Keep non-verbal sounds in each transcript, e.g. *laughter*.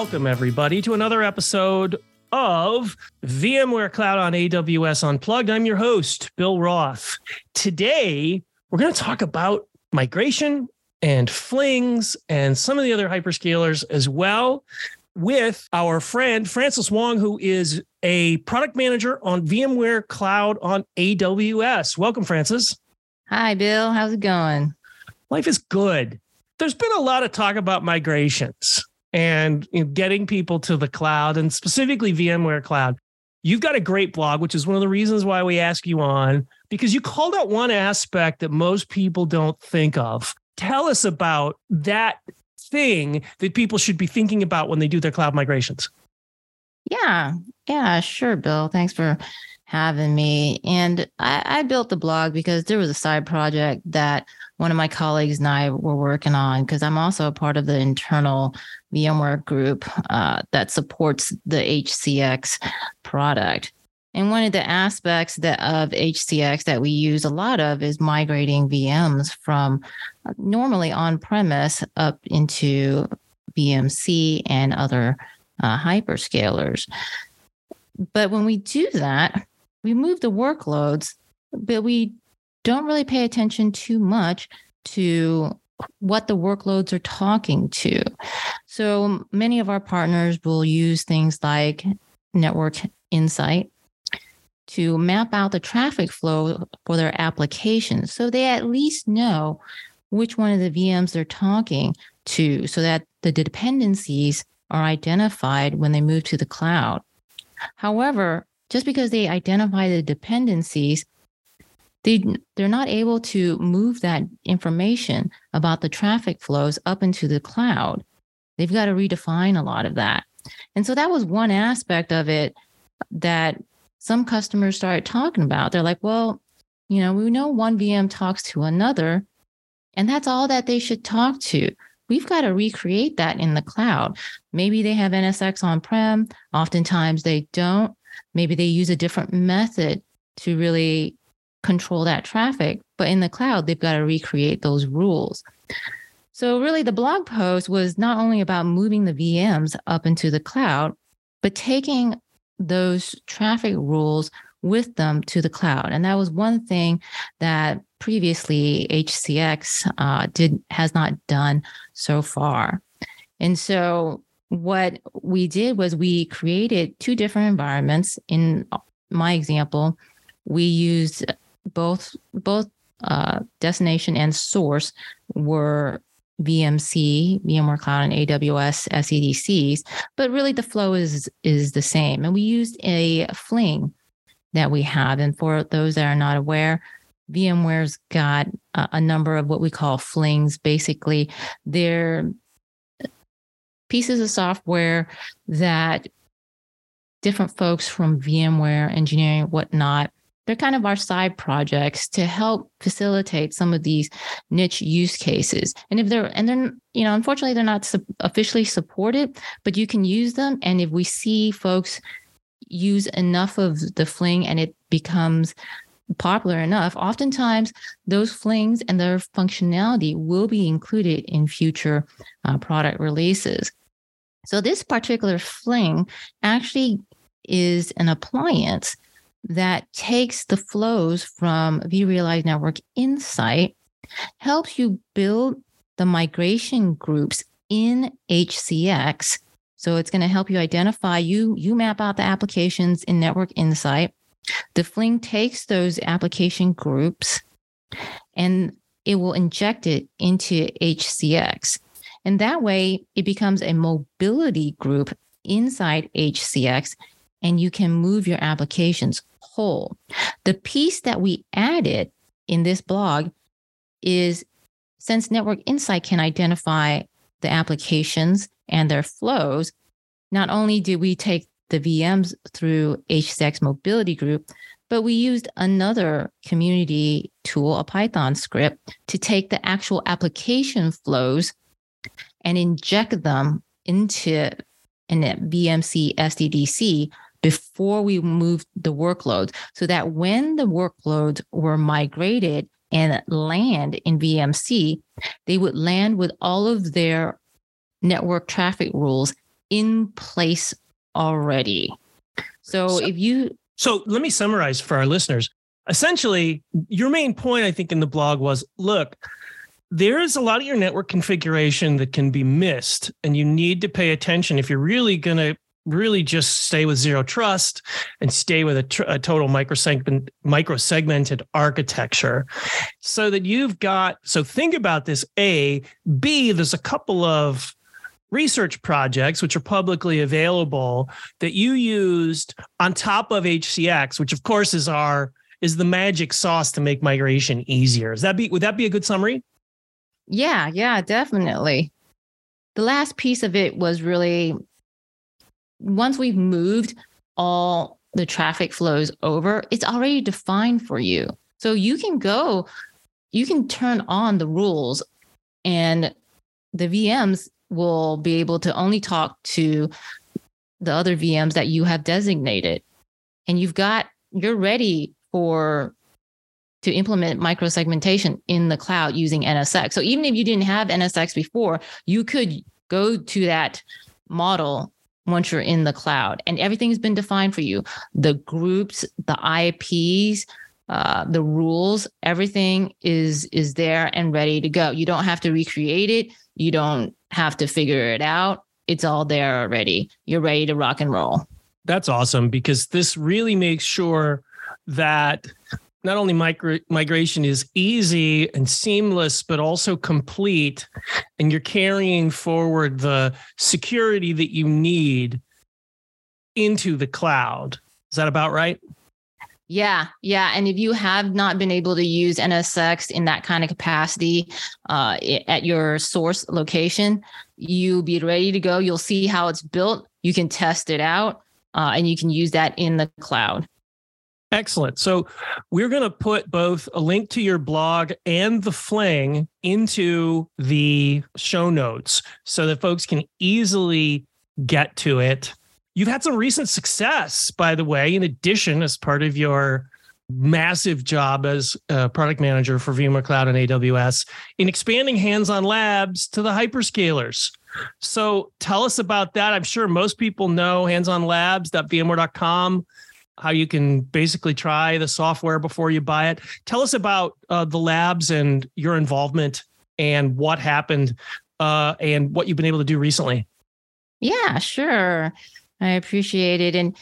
welcome everybody to another episode of VMware Cloud on AWS Unplugged. I'm your host, Bill Roth. Today, we're going to talk about migration and flings and some of the other hyperscalers as well with our friend Frances Wong, who is a product manager on VMware Cloud on AWS. Welcome, Frances. Hi, Bill. How's it going? Life is good. There's been a lot of talk about migrations and you know, getting people to the cloud and specifically VMware Cloud. You've got a great blog, which is one of the reasons why we ask you on, because you called out one aspect that most people don't think of. Tell us about that thing that people should be thinking about when they do their cloud migrations. Yeah, yeah, sure, Bill. Thanks for having me. And I, I, built the blog because there was a side project that one of my colleagues and I were working on because I'm also a part of the internal VMware group uh, that supports the HCX product. And one of the aspects that of HCX that we use a lot of is migrating VMs from uh, normally on premise up into VMC and other uh, hyperscalers. But when we do that, we move the workloads, but we don't really pay attention too much to what the workloads are talking to. So many of our partners will use things like Network Insight to map out the traffic flow for their applications so they at least know which one of the VMs they're talking to so that the dependencies are identified when they move to the cloud. However, just because they identify the dependencies, they, they're not able to move that information about the traffic flows up into the cloud. They've got to redefine a lot of that. And so that was one aspect of it that some customers started talking about. They're like, well, you know, we know one VM talks to another, and that's all that they should talk to. We've got to recreate that in the cloud. Maybe they have NSX on prem. Oftentimes they don't. Maybe they use a different method to really control that traffic. But in the cloud, they've got to recreate those rules. So, really, the blog post was not only about moving the VMs up into the cloud, but taking those traffic rules with them to the cloud. And that was one thing that previously HCX uh, did has not done so far. And so what we did was we created two different environments. In my example, we used both both uh, destination and source were VMC, VMware Cloud, and AWS SDDCs, but really the flow is is the same. And we used a Fling that we have. And for those that are not aware, VMware's got a, a number of what we call flings. Basically, they're pieces of software that different folks from VMware engineering, whatnot, they're kind of our side projects to help facilitate some of these niche use cases. And if they're, and they're, you know, unfortunately, they're not officially supported, but you can use them. And if we see folks use enough of the fling and it becomes popular enough, oftentimes those flings and their functionality will be included in future uh, product releases. So this particular fling actually is an appliance that takes the flows from vRealize Network Insight, helps you build the migration groups in HCX. So it's going to help you identify you you map out the applications in Network Insight. The Fling takes those application groups and it will inject it into HCX. And that way it becomes a mobility group inside HCX and you can move your applications whole. The piece that we added in this blog is since Network Insight can identify the applications and their flows, not only did we take the VMs through HCX Mobility Group, but we used another community tool, a Python script, to take the actual application flows and inject them into an VMC SDDC before we moved the workloads so that when the workloads were migrated and land in VMC, they would land with all of their network traffic rules in place already. So, So- if you So let me summarize for our listeners. Essentially, your main point, I think, in the blog was look, there is a lot of your network configuration that can be missed, and you need to pay attention if you're really going to really just stay with zero trust and stay with a, tr- a total microsegment microsegmented architecture so that you've got so think about this a b there's a couple of research projects which are publicly available that you used on top of HCX, which of course is our is the magic sauce to make migration easier. Is that be would that be a good summary? Yeah, yeah, definitely. The last piece of it was really once we've moved all the traffic flows over, it's already defined for you. So you can go, you can turn on the rules and the VMs will be able to only talk to the other VMs that you have designated. And you've got, you're ready for to implement microsegmentation in the cloud using NSX. So even if you didn't have NSX before, you could go to that model once you're in the cloud and everything's been defined for you. The groups, the IPs, uh, the rules, everything is is there and ready to go. You don't have to recreate it. You don't have to figure it out. It's all there already. You're ready to rock and roll. That's awesome because this really makes sure that not only migra- migration is easy and seamless, but also complete, and you're carrying forward the security that you need into the cloud. Is that about right? Yeah, yeah. And if you have not been able to use NSX in that kind of capacity uh, at your source location, you'll be ready to go. You'll see how it's built. You can test it out uh, and you can use that in the cloud. Excellent. So we're going to put both a link to your blog and the fling into the show notes so that folks can easily get to it. You've had some recent success, by the way, in addition, as part of your massive job as product manager for VMware Cloud and AWS in expanding hands on labs to the hyperscalers. So tell us about that. I'm sure most people know hands on labs.vmware.com how you can basically try the software before you buy it. Tell us about uh, the labs and your involvement and what happened uh, and what you've been able to do recently. Yeah, sure. I appreciate it. And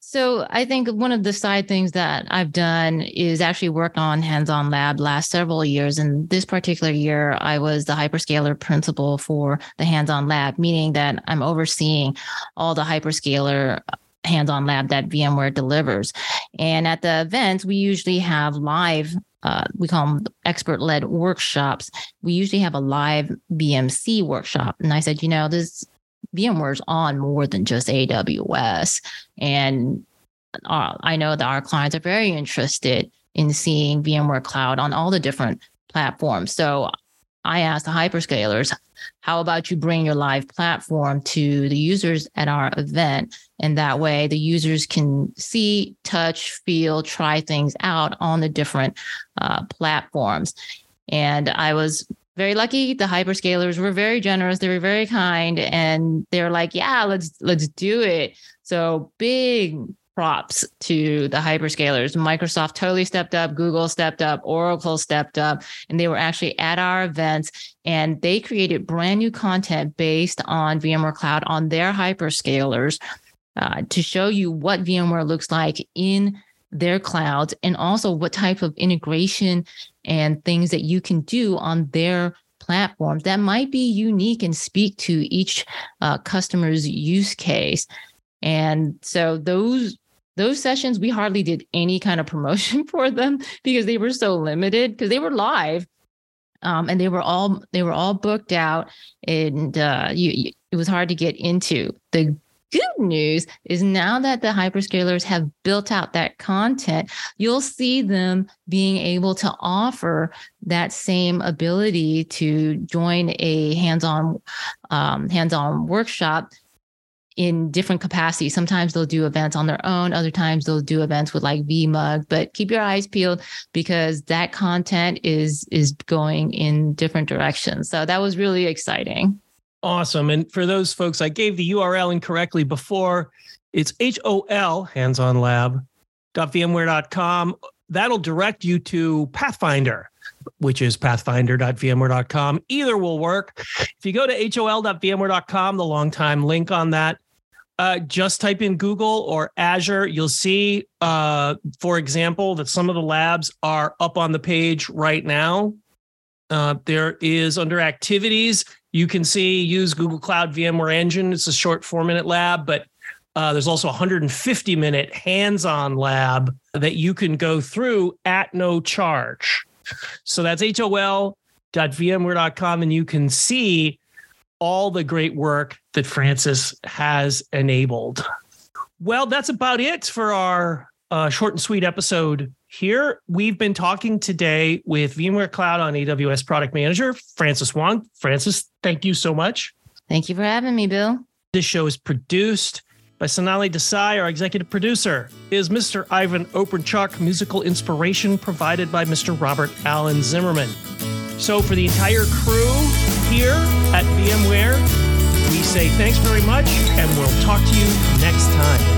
so I think one of the side things that I've done is actually work on hands-on lab last several years. And this particular year, I was the hyperscaler principal for the hands-on lab, meaning that I'm overseeing all the hyperscaler hands-on lab that VMware delivers. And at the events, we usually have live uh, we call them expert-led workshops. We usually have a live VMC workshop, and I said, you know, this VMware's on more than just AWS. And uh, I know that our clients are very interested in seeing VMware Cloud on all the different platforms. So I asked the hyperscalers, how about you bring your live platform to the users at our event? And that way the users can see, touch, feel, try things out on the different uh, platforms. And I was very lucky. The hyperscalers were very generous. They were very kind, and they're like, "Yeah, let's let's do it." So big props to the hyperscalers. Microsoft totally stepped up. Google stepped up. Oracle stepped up, and they were actually at our events, and they created brand new content based on VMware Cloud on their hyperscalers uh, to show you what VMware looks like in their clouds and also what type of integration and things that you can do on their platforms that might be unique and speak to each uh, customer's use case and so those those sessions we hardly did any kind of promotion *laughs* for them because they were so limited because they were live um, and they were all they were all booked out and uh, you, you, it was hard to get into. The good news is now that the hyperscalers have built out that content, you'll see them being able to offer that same ability to join a hands-on um, hands-on workshop in different capacities. Sometimes they'll do events on their own, other times they'll do events with like VMUG, but keep your eyes peeled because that content is is going in different directions. So that was really exciting. Awesome. And for those folks, I gave the URL incorrectly before. It's H O L, hands on lab.vmware.com. That'll direct you to Pathfinder, which is pathfinder.vmware.com. Either will work. If you go to hol.vmware.com, the long time link on that, uh, just type in Google or Azure. You'll see, uh, for example, that some of the labs are up on the page right now. Uh, there is under activities, you can see use Google Cloud VMware Engine. It's a short four minute lab, but uh, there's also a 150 minute hands on lab that you can go through at no charge. So that's hol.vmware.com, and you can see all the great work that Frances has enabled. Well, that's about it for our uh, short and sweet episode here. We've been talking today with VMware Cloud on AWS product manager, Frances Wong. Frances, thank you so much. Thank you for having me, Bill. This show is produced by Sonali Desai. Our executive producer is Mr. Ivan Opernchuk. Musical inspiration provided by Mr. Robert Allen Zimmerman. So, for the entire crew here at VMware, we say thanks very much, and we'll talk to you next time.